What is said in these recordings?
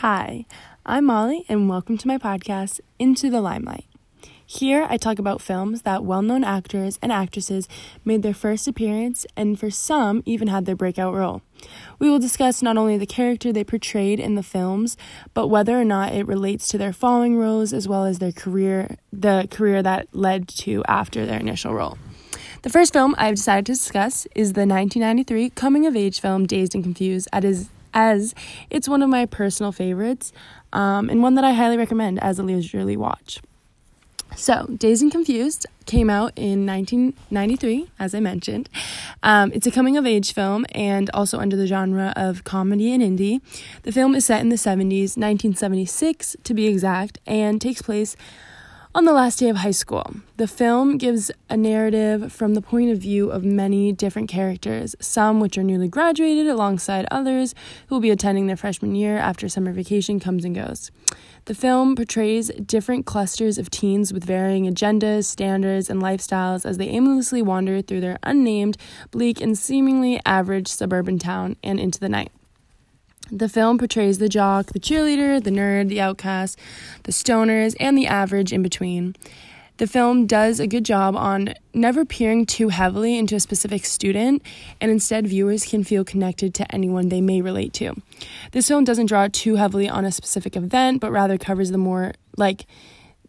Hi, I'm Molly, and welcome to my podcast, Into the Limelight. Here, I talk about films that well known actors and actresses made their first appearance, and for some, even had their breakout role. We will discuss not only the character they portrayed in the films, but whether or not it relates to their following roles as well as their career, the career that led to after their initial role. The first film I've decided to discuss is the 1993 coming of age film Dazed and Confused, as it's one of my personal favorites um, and one that I highly recommend as a leisurely watch. So, Dazed and Confused came out in 1993, as I mentioned. Um, it's a coming of age film and also under the genre of comedy and indie. The film is set in the 70s, 1976 to be exact, and takes place on the last day of high school. The film gives a narrative from the point of view of many different characters, some which are newly graduated alongside others who will be attending their freshman year after summer vacation comes and goes. The film portrays different clusters of teens with varying agendas, standards, and lifestyles as they aimlessly wander through their unnamed, bleak, and seemingly average suburban town and into the night. The film portrays the jock, the cheerleader, the nerd, the outcast, the stoners, and the average in between. The film does a good job on never peering too heavily into a specific student, and instead, viewers can feel connected to anyone they may relate to. This film doesn't draw too heavily on a specific event, but rather covers the more like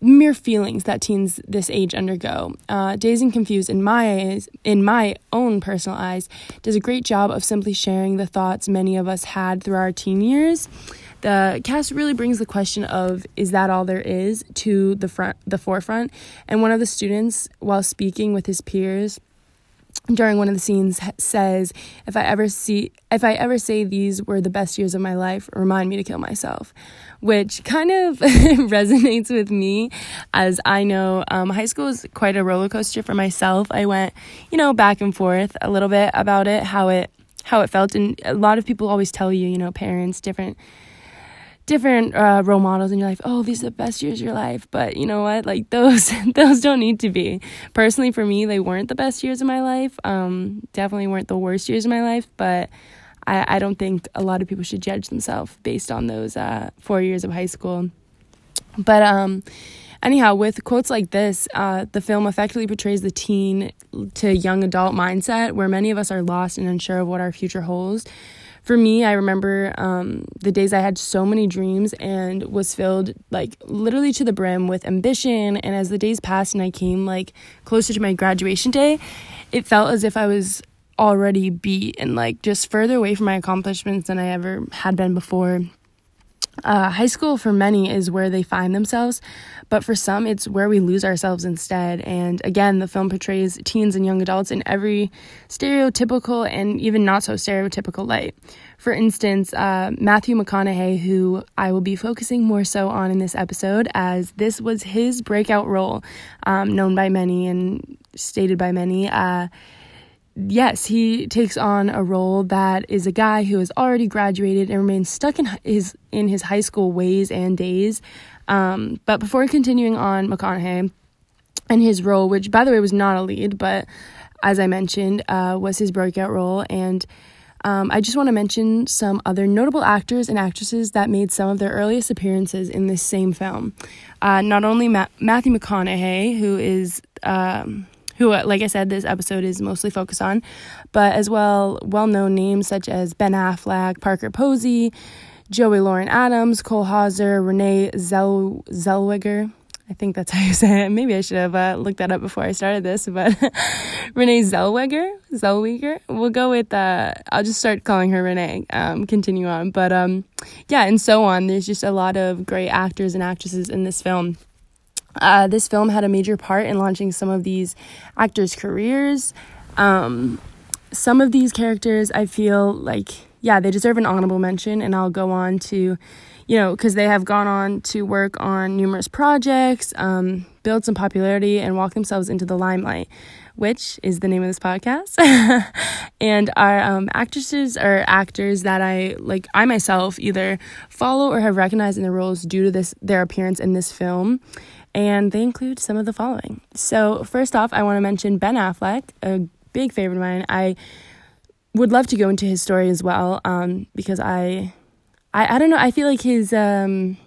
mere feelings that teens this age undergo. Uh, Dazed and Confused, in my eyes, in my own personal eyes, does a great job of simply sharing the thoughts many of us had through our teen years. The cast really brings the question of is that all there is to the front, the forefront. And one of the students, while speaking with his peers, during one of the scenes says if i ever see if i ever say these were the best years of my life remind me to kill myself which kind of resonates with me as i know um, high school is quite a roller coaster for myself. I went you know back and forth a little bit about it how it how it felt and a lot of people always tell you you know parents different different uh, role models in your life. Oh, these are the best years of your life. But you know what? Like those, those don't need to be. Personally, for me, they weren't the best years of my life. Um, definitely weren't the worst years of my life. But I, I don't think a lot of people should judge themselves based on those uh, four years of high school. But um, anyhow, with quotes like this, uh, the film effectively portrays the teen to young adult mindset where many of us are lost and unsure of what our future holds for me, I remember um, the days I had so many dreams and was filled like literally to the brim with ambition. And as the days passed and I came like closer to my graduation day, it felt as if I was already beat and like just further away from my accomplishments than I ever had been before. Uh, high school for many is where they find themselves, but for some, it's where we lose ourselves instead. And again, the film portrays teens and young adults in every stereotypical and even not so stereotypical light. For instance, uh, Matthew McConaughey, who I will be focusing more so on in this episode, as this was his breakout role, um, known by many and stated by many. Uh, yes, he takes on a role that is a guy who has already graduated and remains stuck in his in his high school ways and days. Um, but before continuing on McConaughey and his role, which by the way was not a lead, but as I mentioned, uh, was his breakout role, and um, I just want to mention some other notable actors and actresses that made some of their earliest appearances in this same film. Uh, not only Ma- Matthew McConaughey, who is um, who, uh, like I said, this episode is mostly focused on, but as well, well known names such as Ben Affleck, Parker Posey, Joey Lauren Adams, Cole Hauser, Renee Zell- Zellweger. I think that's how you say it. Maybe I should have uh, looked that up before I started this, but Renee Zellweger, Zellweger. We'll go with. Uh, I'll just start calling her Renee. Um, continue on, but um, yeah, and so on. There's just a lot of great actors and actresses in this film. Uh, this film had a major part in launching some of these actors' careers. Um, some of these characters, I feel like, yeah, they deserve an honorable mention, and I'll go on to, you know, because they have gone on to work on numerous projects, um, build some popularity, and walk themselves into the limelight, which is the name of this podcast. and are um, actresses or actors that I like, I myself either follow or have recognized in their roles due to this their appearance in this film and they include some of the following. So, first off, I want to mention Ben Affleck, a big favorite of mine. I would love to go into his story as well um, because I I, I don't know. I feel like his um,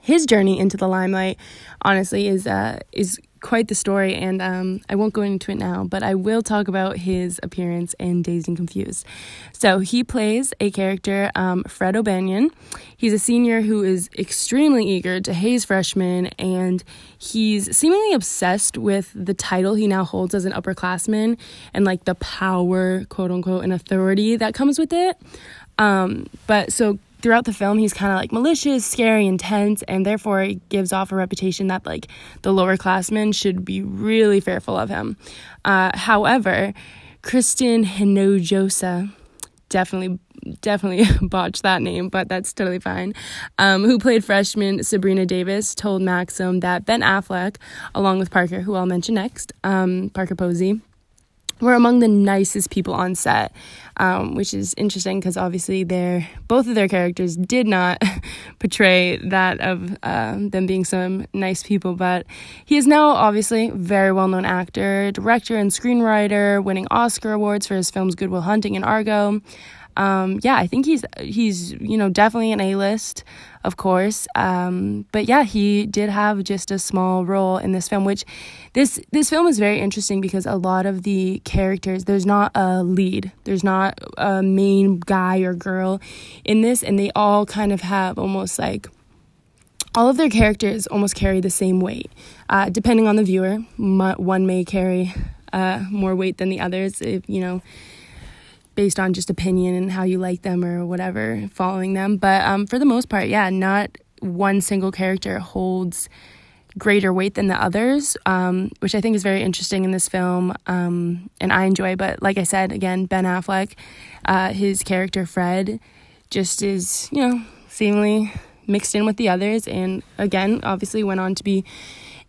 his journey into the limelight, honestly, is uh, is quite the story, and um, I won't go into it now, but I will talk about his appearance in Dazed and Confused. So he plays a character, um, Fred O'Banion. He's a senior who is extremely eager to haze freshmen, and he's seemingly obsessed with the title he now holds as an upperclassman and like the power, quote unquote, and authority that comes with it. Um, but so throughout the film he's kind of like malicious scary intense and therefore he gives off a reputation that like the lower classmen should be really fearful of him. Uh, however christin hinojosa definitely definitely botched that name but that's totally fine um, who played freshman sabrina davis told maxim that ben affleck along with parker who i'll mention next um, parker posey were among the nicest people on set, um, which is interesting because obviously their both of their characters did not portray that of uh, them being some nice people. But he is now obviously very well known actor, director, and screenwriter, winning Oscar awards for his films Good Will Hunting and Argo um, yeah, I think he's he's you know definitely an A list, of course. Um, but yeah, he did have just a small role in this film, which this this film is very interesting because a lot of the characters there's not a lead, there's not a main guy or girl in this, and they all kind of have almost like all of their characters almost carry the same weight, uh, depending on the viewer. One may carry uh, more weight than the others, if you know based on just opinion and how you like them or whatever, following them. But um, for the most part, yeah, not one single character holds greater weight than the others, um, which I think is very interesting in this film, um, and I enjoy. But like I said, again, Ben Affleck, uh, his character Fred, just is you know seemingly mixed in with the others, and again, obviously went on to be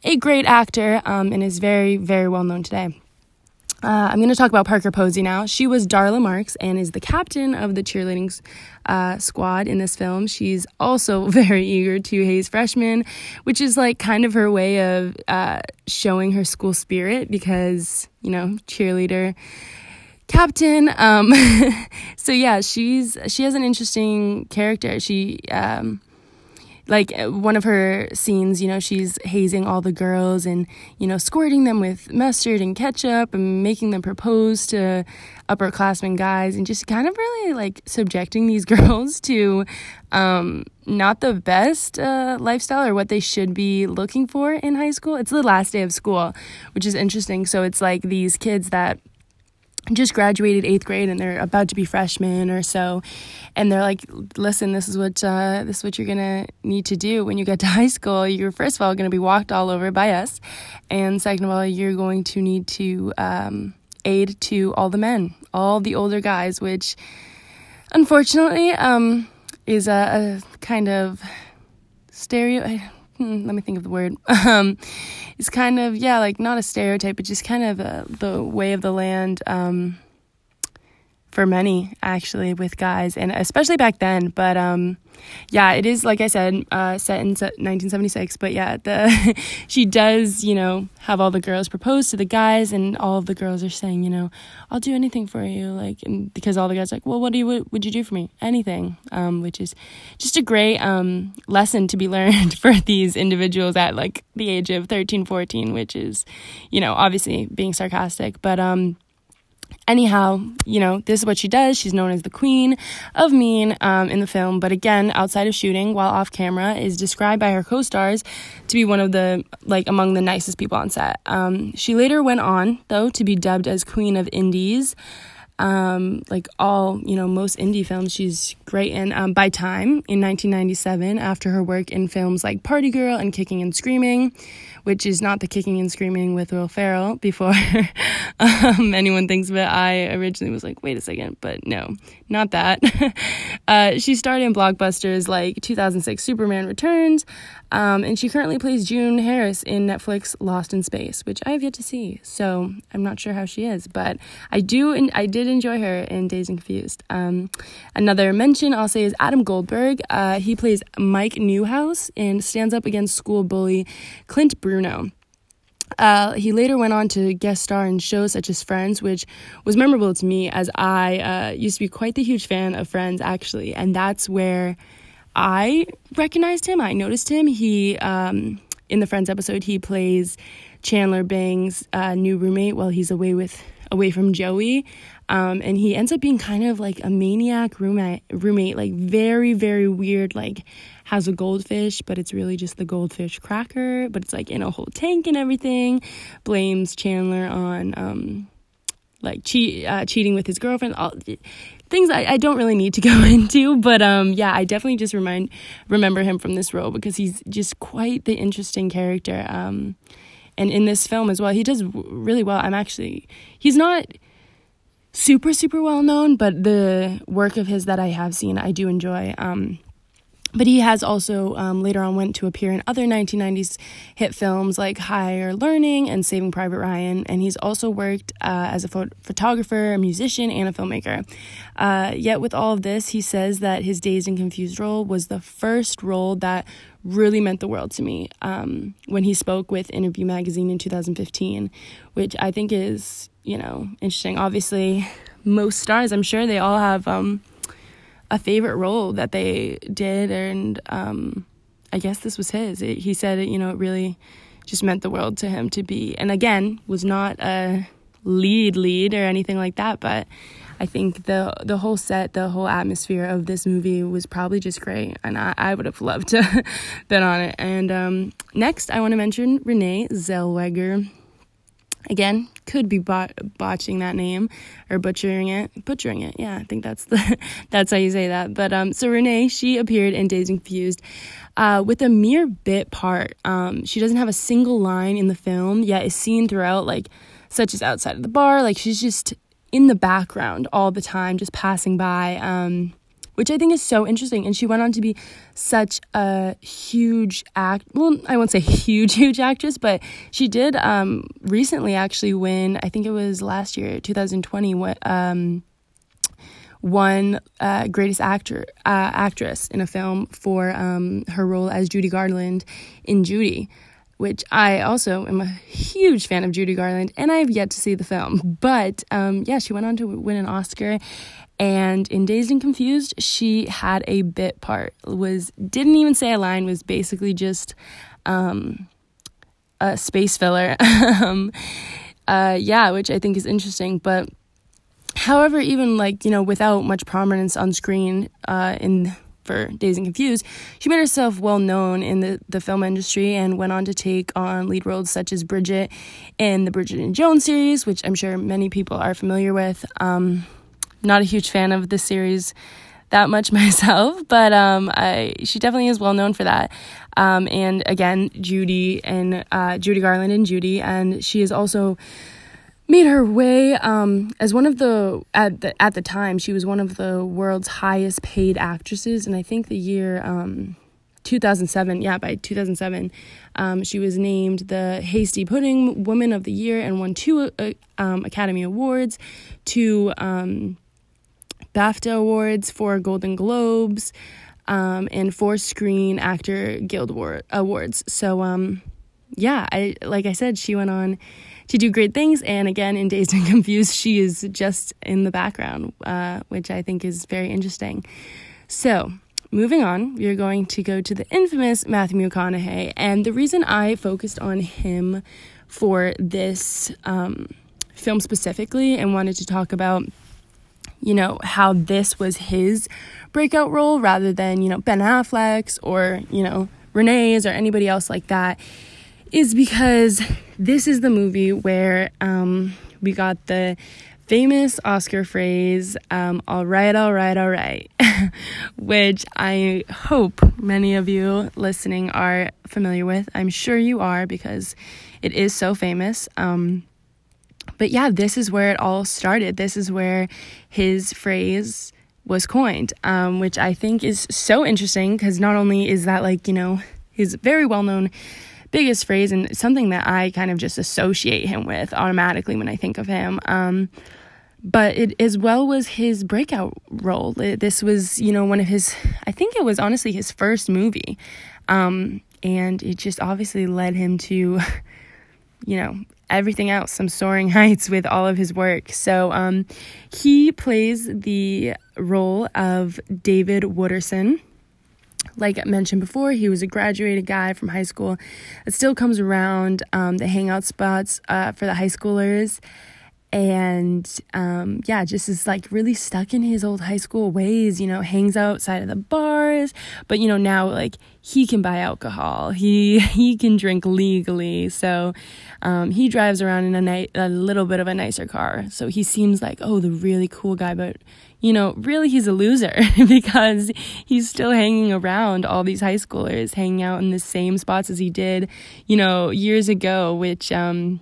a great actor um, and is very very well known today. Uh, I'm going to talk about Parker Posey now. She was Darla Marks and is the captain of the cheerleading uh, squad in this film. She's also very eager to haze freshmen, which is like kind of her way of uh, showing her school spirit because, you know, cheerleader captain. Um, so yeah, she's she has an interesting character. She um, like uh, one of her scenes, you know, she's hazing all the girls and, you know, squirting them with mustard and ketchup and making them propose to upperclassmen guys and just kind of really like subjecting these girls to um, not the best uh, lifestyle or what they should be looking for in high school. It's the last day of school, which is interesting. So it's like these kids that just graduated eighth grade and they're about to be freshmen or so. And they're like listen this is what uh, this is what you're gonna need to do when you get to high school. You're first of all gonna be walked all over by us. And second of all you're going to need to um, aid to all the men all the older guys which unfortunately um, is a, a kind of stereo hmm, let me think of the word. Um, it's kind of yeah, like not a stereotype, but just kind of uh, the way of the land. Um, for many actually with guys and especially back then but um yeah it is like i said uh set in 1976 but yeah the she does you know have all the girls propose to the guys and all of the girls are saying you know i'll do anything for you like and because all the guys are like well what do you what would you do for me? Anything um which is just a great um lesson to be learned for these individuals at like the age of 13 14 which is you know obviously being sarcastic but um anyhow, you know, this is what she does. She's known as the queen of mean um, in the film, but again, outside of shooting, while off camera, is described by her co-stars to be one of the like among the nicest people on set. Um, she later went on though to be dubbed as Queen of Indies. Um, like all you know, most indie films, she's great in. Um, by Time in 1997, after her work in films like Party Girl and Kicking and Screaming, which is not the kicking and screaming with Will Ferrell before um, anyone thinks of it. I originally was like, wait a second, but no, not that. uh, she starred in blockbusters like 2006 Superman Returns, um, and she currently plays June Harris in Netflix Lost in Space, which I have yet to see. So I'm not sure how she is, but I do, and I did enjoy her in Dazed and Confused. Um, another mention I'll say is Adam Goldberg. Uh, he plays Mike Newhouse and stands up against school bully Clint Bruno. Uh, he later went on to guest star in shows such as Friends, which was memorable to me as I uh, used to be quite the huge fan of Friends, actually. And that's where I recognized him. I noticed him. He, um, in the Friends episode, he plays Chandler Bing's uh, new roommate while he's away with away from Joey. Um, and he ends up being kind of like a maniac roommate, roommate, like very, very weird, like has a goldfish, but it's really just the goldfish cracker, but it's like in a whole tank and everything. Blames Chandler on um, like cheat, uh, cheating with his girlfriend. All things I, I don't really need to go into, but um, yeah, I definitely just remind remember him from this role because he's just quite the interesting character. Um, and in this film as well, he does really well. I'm actually he's not super super well known, but the work of his that I have seen, I do enjoy. Um, but he has also um, later on went to appear in other 1990s hit films like Higher Learning and Saving Private Ryan, and he's also worked uh, as a pho- photographer, a musician, and a filmmaker. Uh, yet with all of this, he says that his Dazed and Confused role was the first role that really meant the world to me um, when he spoke with Interview Magazine in 2015, which I think is you know, interesting. Obviously, most stars, I'm sure they all have um, a favorite role that they did, and um, I guess this was his. It, he said, it, you know, it really just meant the world to him to be, and again, was not a lead lead or anything like that, but I think the the whole set, the whole atmosphere of this movie was probably just great, and I, I would have loved to been on it. And um, next, I want to mention Renee Zellweger again could be bot- botching that name or butchering it. Butchering it yeah i think that's the that's how you say that. But um so renee she appeared in and confused uh, with a mere bit part. Um she doesn't have a single line in the film yet is seen throughout like such as outside of the bar. Like she's just in the background all the time just passing by. Um which I think is so interesting. And she went on to be such a huge act. Well, I won't say huge, huge actress, but she did um, recently actually win. I think it was last year, 2020. Um, won uh, greatest actor uh, actress in a film for um, her role as Judy Garland in Judy which I also am a huge fan of Judy Garland, and I have yet to see the film. But um, yeah, she went on to win an Oscar, and in Dazed and Confused, she had a bit part. Was didn't even say a line. Was basically just um, a space filler. um, uh, yeah, which I think is interesting. But however, even like you know, without much prominence on screen uh, in for Dazed and Confused, she made herself well known in the, the film industry and went on to take on lead roles such as Bridget in the Bridget and Jones series, which I'm sure many people are familiar with. Um, not a huge fan of the series that much myself, but um, I, she definitely is well known for that. Um, and again, Judy and uh, Judy Garland and Judy, and she is also made her way um, as one of the at the at the time she was one of the world's highest paid actresses, and I think the year. Um, 2007, yeah, by 2007, um, she was named the Hasty Pudding Woman of the Year and won two uh, um, Academy Awards, two um, BAFTA Awards, four Golden Globes, um, and four Screen Actor Guild Award, Awards. So, um, yeah, I like I said, she went on to do great things. And again, in Dazed and Confused, she is just in the background, uh, which I think is very interesting. So, moving on, we are going to go to the infamous Matthew McConaughey. And the reason I focused on him for this um, film specifically and wanted to talk about you know, how this was his breakout role rather than, you know, Ben Affleck's or, you know, Renee's or anybody else like that is because this is the movie where um, we got the famous Oscar phrase, um, all right, all right, all right, which I hope many of you listening are familiar with. I'm sure you are because it is so famous. Um, but yeah, this is where it all started. This is where his phrase was coined, um, which I think is so interesting because not only is that like, you know, his very well known biggest phrase and something that I kind of just associate him with automatically when I think of him. Um, but it as well was his breakout role. It, this was, you know, one of his, I think it was honestly his first movie. Um, and it just obviously led him to you know, everything else, some soaring heights with all of his work. So um, he plays the role of David Wooderson. Like I mentioned before, he was a graduated guy from high school. It still comes around um, the hangout spots uh, for the high schoolers and um, yeah, just is like really stuck in his old high school ways, you know, hangs outside of the bars, but you know, now like he can buy alcohol, he he can drink legally, so um, he drives around in a, ni- a little bit of a nicer car, so he seems like oh the really cool guy, but you know, really he's a loser because he's still hanging around all these high schoolers, hanging out in the same spots as he did, you know, years ago, which um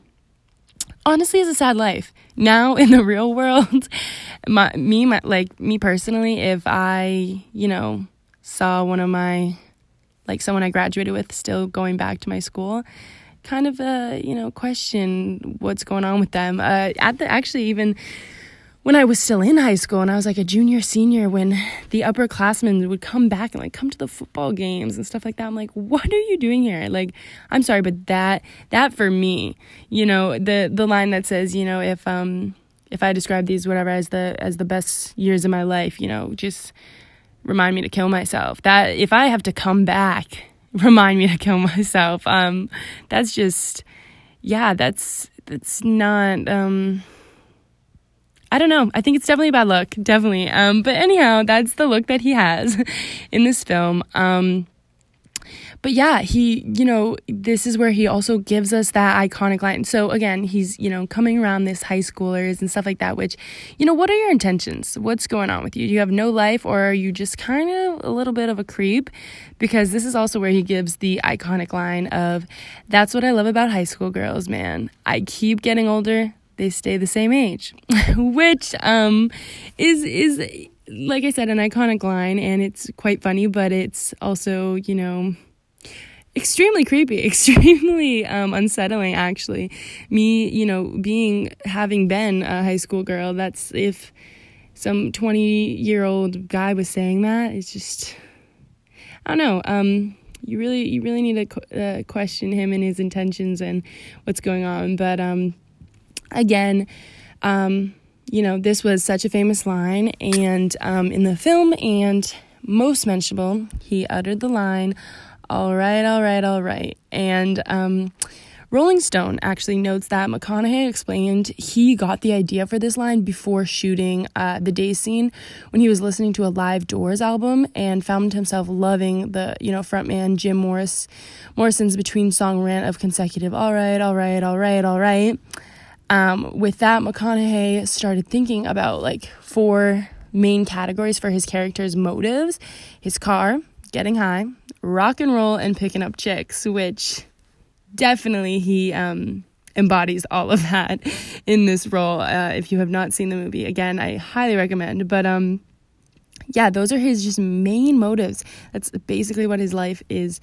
honestly is a sad life. Now in the real world, my me my, like me personally, if I, you know, saw one of my like someone I graduated with still going back to my school, kind of uh, you know, question what's going on with them. Uh at the actually even when I was still in high school and I was like a junior, senior, when the upperclassmen would come back and like come to the football games and stuff like that, I'm like, what are you doing here? Like, I'm sorry, but that that for me, you know, the the line that says, you know, if um if I describe these whatever as the as the best years of my life, you know, just remind me to kill myself. That if I have to come back, remind me to kill myself. Um, that's just yeah, that's that's not um I don't know. I think it's definitely a bad look. Definitely. Um, but anyhow, that's the look that he has in this film. Um, but yeah, he, you know, this is where he also gives us that iconic line. So again, he's, you know, coming around this high schoolers and stuff like that, which, you know, what are your intentions? What's going on with you? Do you have no life or are you just kind of a little bit of a creep? Because this is also where he gives the iconic line of, that's what I love about high school girls, man. I keep getting older they stay the same age, which um, is is like I said an iconic line, and it's quite funny, but it's also you know extremely creepy, extremely um, unsettling. Actually, me you know being having been a high school girl, that's if some twenty year old guy was saying that, it's just I don't know. Um, you really you really need to uh, question him and his intentions and what's going on, but um again, um, you know, this was such a famous line, and um, in the film, and most mentionable, he uttered the line, All right, all right, all right. And um, Rolling Stone actually notes that McConaughey explained he got the idea for this line before shooting uh, the day scene when he was listening to a live Doors album and found himself loving the you know frontman Jim Morris Morrison's between song rant of consecutive all right, all right, all right, all right. Um, with that, McConaughey started thinking about like four main categories for his character's motives his car, getting high, rock and roll, and picking up chicks, which definitely he um, embodies all of that in this role. Uh, if you have not seen the movie, again, I highly recommend. But um, yeah, those are his just main motives. That's basically what his life is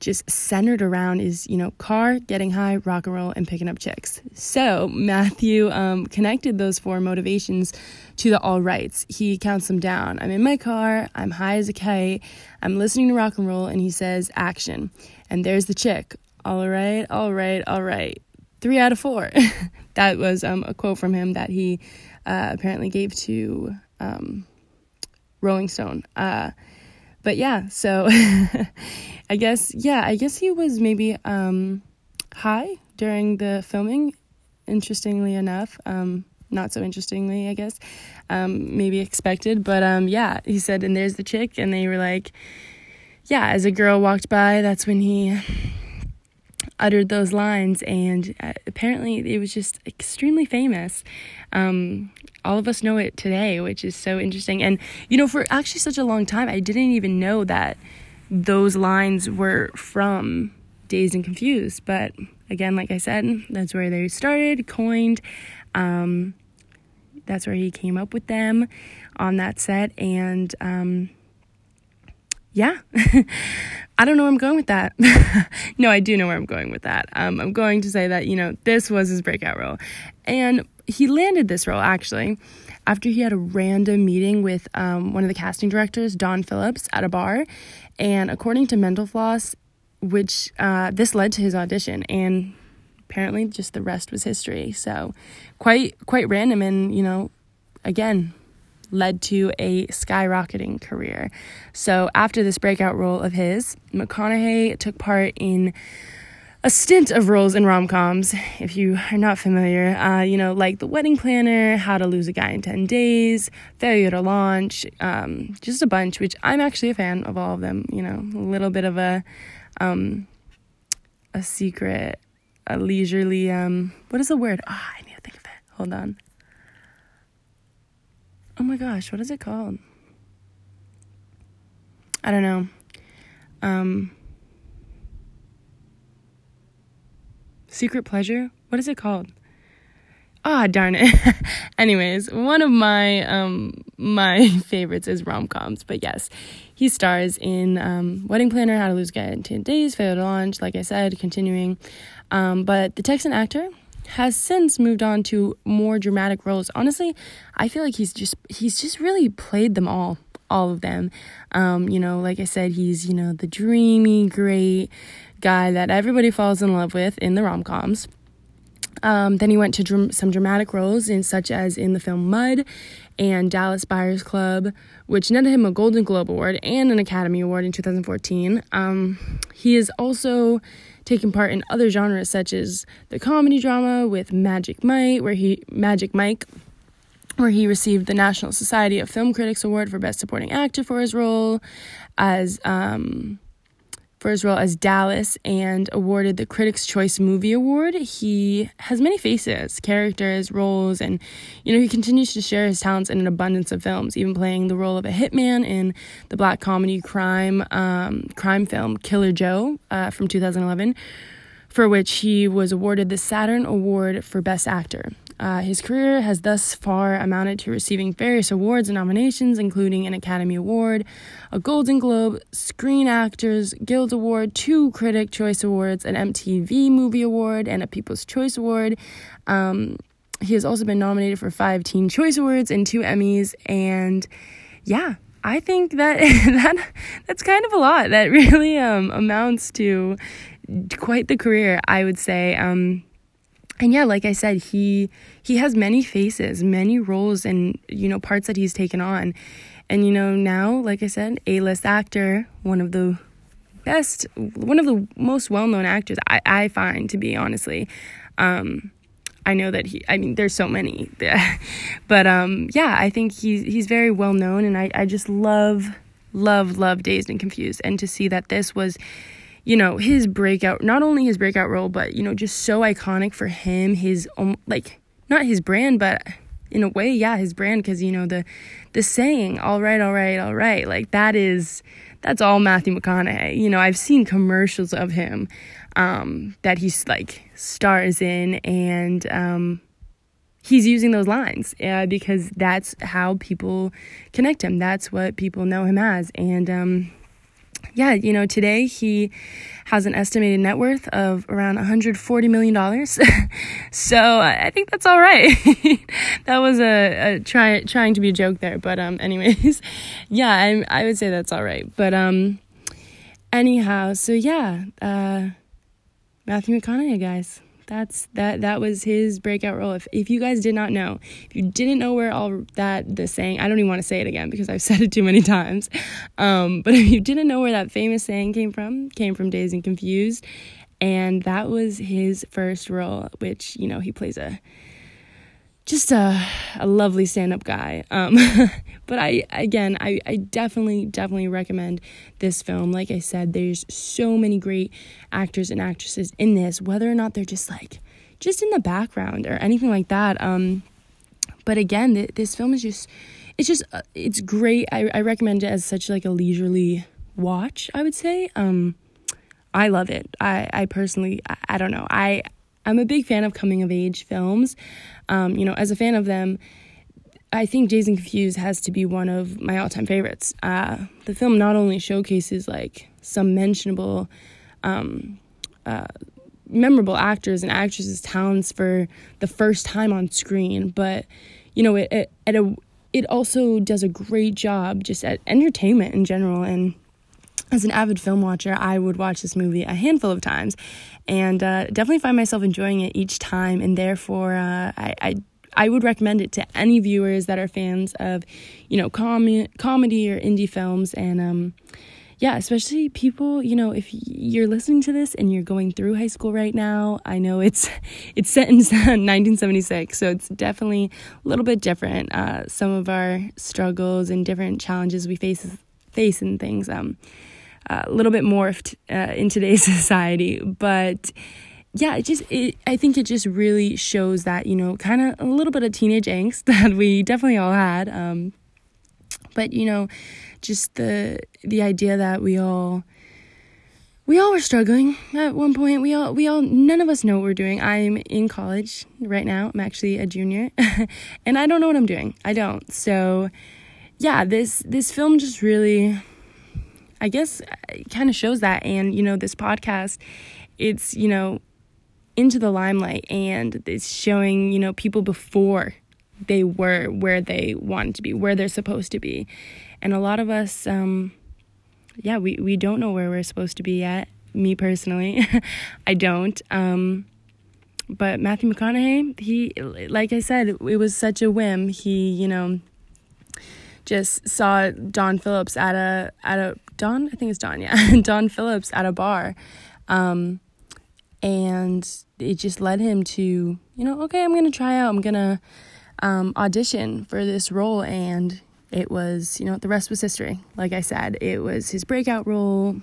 just centered around is, you know, car, getting high, rock and roll, and picking up chicks. So Matthew um, connected those four motivations to the all rights. He counts them down. I'm in my car, I'm high as a kite, I'm listening to rock and roll, and he says, action. And there's the chick. All right, all right, all right. Three out of four. that was um, a quote from him that he uh, apparently gave to um, Rolling Stone. Uh, but yeah, so I guess yeah, I guess he was maybe um, high during the filming. Interestingly enough, um, not so interestingly, I guess, um, maybe expected, but um, yeah, he said, and there's the chick, and they were like, yeah, as a girl walked by, that's when he uttered those lines, and uh, apparently it was just extremely famous. Um, all of us know it today, which is so interesting. And, you know, for actually such a long time, I didn't even know that those lines were from Dazed and Confused. But again, like I said, that's where they started, coined. Um, that's where he came up with them on that set. And um, yeah, I don't know where I'm going with that. no, I do know where I'm going with that. Um, I'm going to say that, you know, this was his breakout role. And he landed this role actually after he had a random meeting with um, one of the casting directors, Don Phillips, at a bar. And according to Mental Floss, which uh, this led to his audition. And apparently just the rest was history. So quite quite random and, you know, again, led to a skyrocketing career. So after this breakout role of his, McConaughey took part in a stint of roles in rom coms, if you are not familiar, uh, you know, like The Wedding Planner, How to Lose a Guy in 10 Days, Failure to Launch, um, just a bunch, which I'm actually a fan of all of them, you know, a little bit of a, um, a secret, a leisurely, um, what is the word? Ah, oh, I need to think of it. Hold on. Oh my gosh, what is it called? I don't know. Um, Secret pleasure? What is it called? Ah, darn it. Anyways, one of my um my favorites is rom coms, but yes, he stars in um, Wedding Planner, How to Lose a Guy in Ten Days, Fail to Launch. Like I said, continuing. Um, but the Texan actor has since moved on to more dramatic roles. Honestly, I feel like he's just he's just really played them all, all of them. Um, you know, like I said, he's you know the dreamy, great guy that everybody falls in love with in the rom coms. Um, then he went to dr- some dramatic roles in such as in the film Mud and Dallas Buyers Club, which netted him a Golden Globe Award and an Academy Award in 2014. Um, he is also taken part in other genres such as the comedy drama with Magic Mike, where he Magic Mike, where he received the National Society of Film Critics Award for Best Supporting Actor for his role as um, for his role as Dallas and awarded the Critics' Choice Movie Award. He has many faces, characters, roles, and you know he continues to share his talents in an abundance of films, even playing the role of a hitman in the black comedy crime um, crime film Killer Joe uh, from 2011, for which he was awarded the Saturn Award for Best Actor. Uh, his career has thus far amounted to receiving various awards and nominations, including an Academy Award, a Golden Globe, Screen Actors Guild Award, two Critic Choice Awards, an MTV Movie Award, and a People's Choice Award. Um, he has also been nominated for five Teen Choice Awards and two Emmys, and yeah, I think that that that's kind of a lot. That really um, amounts to quite the career, I would say. Um, and yeah like i said he he has many faces many roles and you know parts that he's taken on. And you know now like i said a-list actor one of the best one of the most well-known actors i, I find to be honestly. Um, i know that he i mean there's so many. But um, yeah i think he's he's very well known and i i just love love love dazed and confused. And to see that this was you know, his breakout, not only his breakout role, but, you know, just so iconic for him, his, um, like, not his brand, but in a way, yeah, his brand, because, you know, the, the saying, all right, all right, all right, like, that is, that's all Matthew McConaughey. You know, I've seen commercials of him, um, that he's, like, stars in, and, um, he's using those lines uh, because that's how people connect him. That's what people know him as. And um, yeah, you know, today he has an estimated net worth of around $140 million. so I think that's all right. that was a, a, try, trying to be a joke there. But, um, anyways, yeah, I, I would say that's all right. But, um, anyhow, so yeah, uh, Matthew McConaughey, guys that's that that was his breakout role. If if you guys did not know, if you didn't know where all that the saying, I don't even want to say it again because I've said it too many times. Um, but if you didn't know where that famous saying came from, came from Dazed and Confused, and that was his first role, which you know he plays a just a, a lovely stand-up guy. Um, but i again I, I definitely definitely recommend this film. Like i said there's so many great actors and actresses in this whether or not they're just like just in the background or anything like that. Um, but again th- this film is just it's just uh, it's great. I, I recommend it as such like a leisurely watch i would say. Um, i love it. I i personally I, I don't know. I I'm a big fan of coming of age films. Um, you know, as a fan of them, I think and Confused has to be one of my all time favorites. Uh, the film not only showcases like some mentionable, um, uh, memorable actors and actresses' talents for the first time on screen, but you know, it, it, it, it also does a great job just at entertainment in general and as an avid film watcher, I would watch this movie a handful of times, and uh, definitely find myself enjoying it each time. And therefore, uh, I, I I would recommend it to any viewers that are fans of, you know, com- comedy or indie films. And um, yeah, especially people, you know, if you're listening to this and you're going through high school right now, I know it's it's set in 1976, so it's definitely a little bit different. Uh, some of our struggles and different challenges we face face and things. Um, a little bit morphed uh, in today's society, but yeah, it just it, I think it just really shows that you know kind of a little bit of teenage angst that we definitely all had. Um, but you know, just the the idea that we all we all were struggling at one point. We all we all none of us know what we're doing. I'm in college right now. I'm actually a junior, and I don't know what I'm doing. I don't. So yeah, this this film just really I guess it kind of shows that. And, you know, this podcast, it's, you know, into the limelight and it's showing, you know, people before they were where they wanted to be, where they're supposed to be. And a lot of us, um, yeah, we, we don't know where we're supposed to be yet. Me personally, I don't. Um, but Matthew McConaughey, he, like I said, it was such a whim. He, you know, just saw Don Phillips at a at a Don I think it's Don yeah Don Phillips at a bar, um, and it just led him to you know okay I'm gonna try out I'm gonna um, audition for this role and it was you know the rest was history like I said it was his breakout role.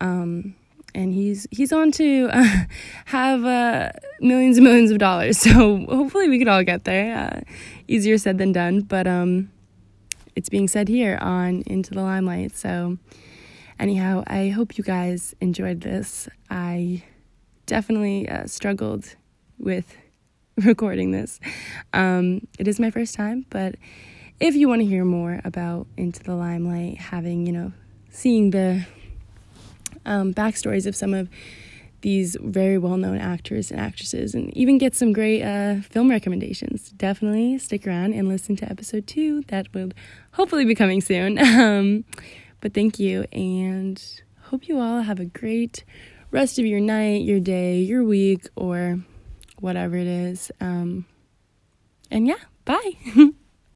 Um, and he's he's on to uh, have uh, millions and millions of dollars. So hopefully we could all get there. Uh, easier said than done, but um, it's being said here on Into the Limelight. So, anyhow, I hope you guys enjoyed this. I definitely uh, struggled with recording this. Um, it is my first time, but if you want to hear more about Into the Limelight, having, you know, seeing the um, backstories of some of these very well known actors and actresses and even get some great uh, film recommendations. Definitely stick around and listen to episode two. That will hopefully be coming soon. Um, but thank you and hope you all have a great rest of your night, your day, your week, or whatever it is. Um, and yeah, bye.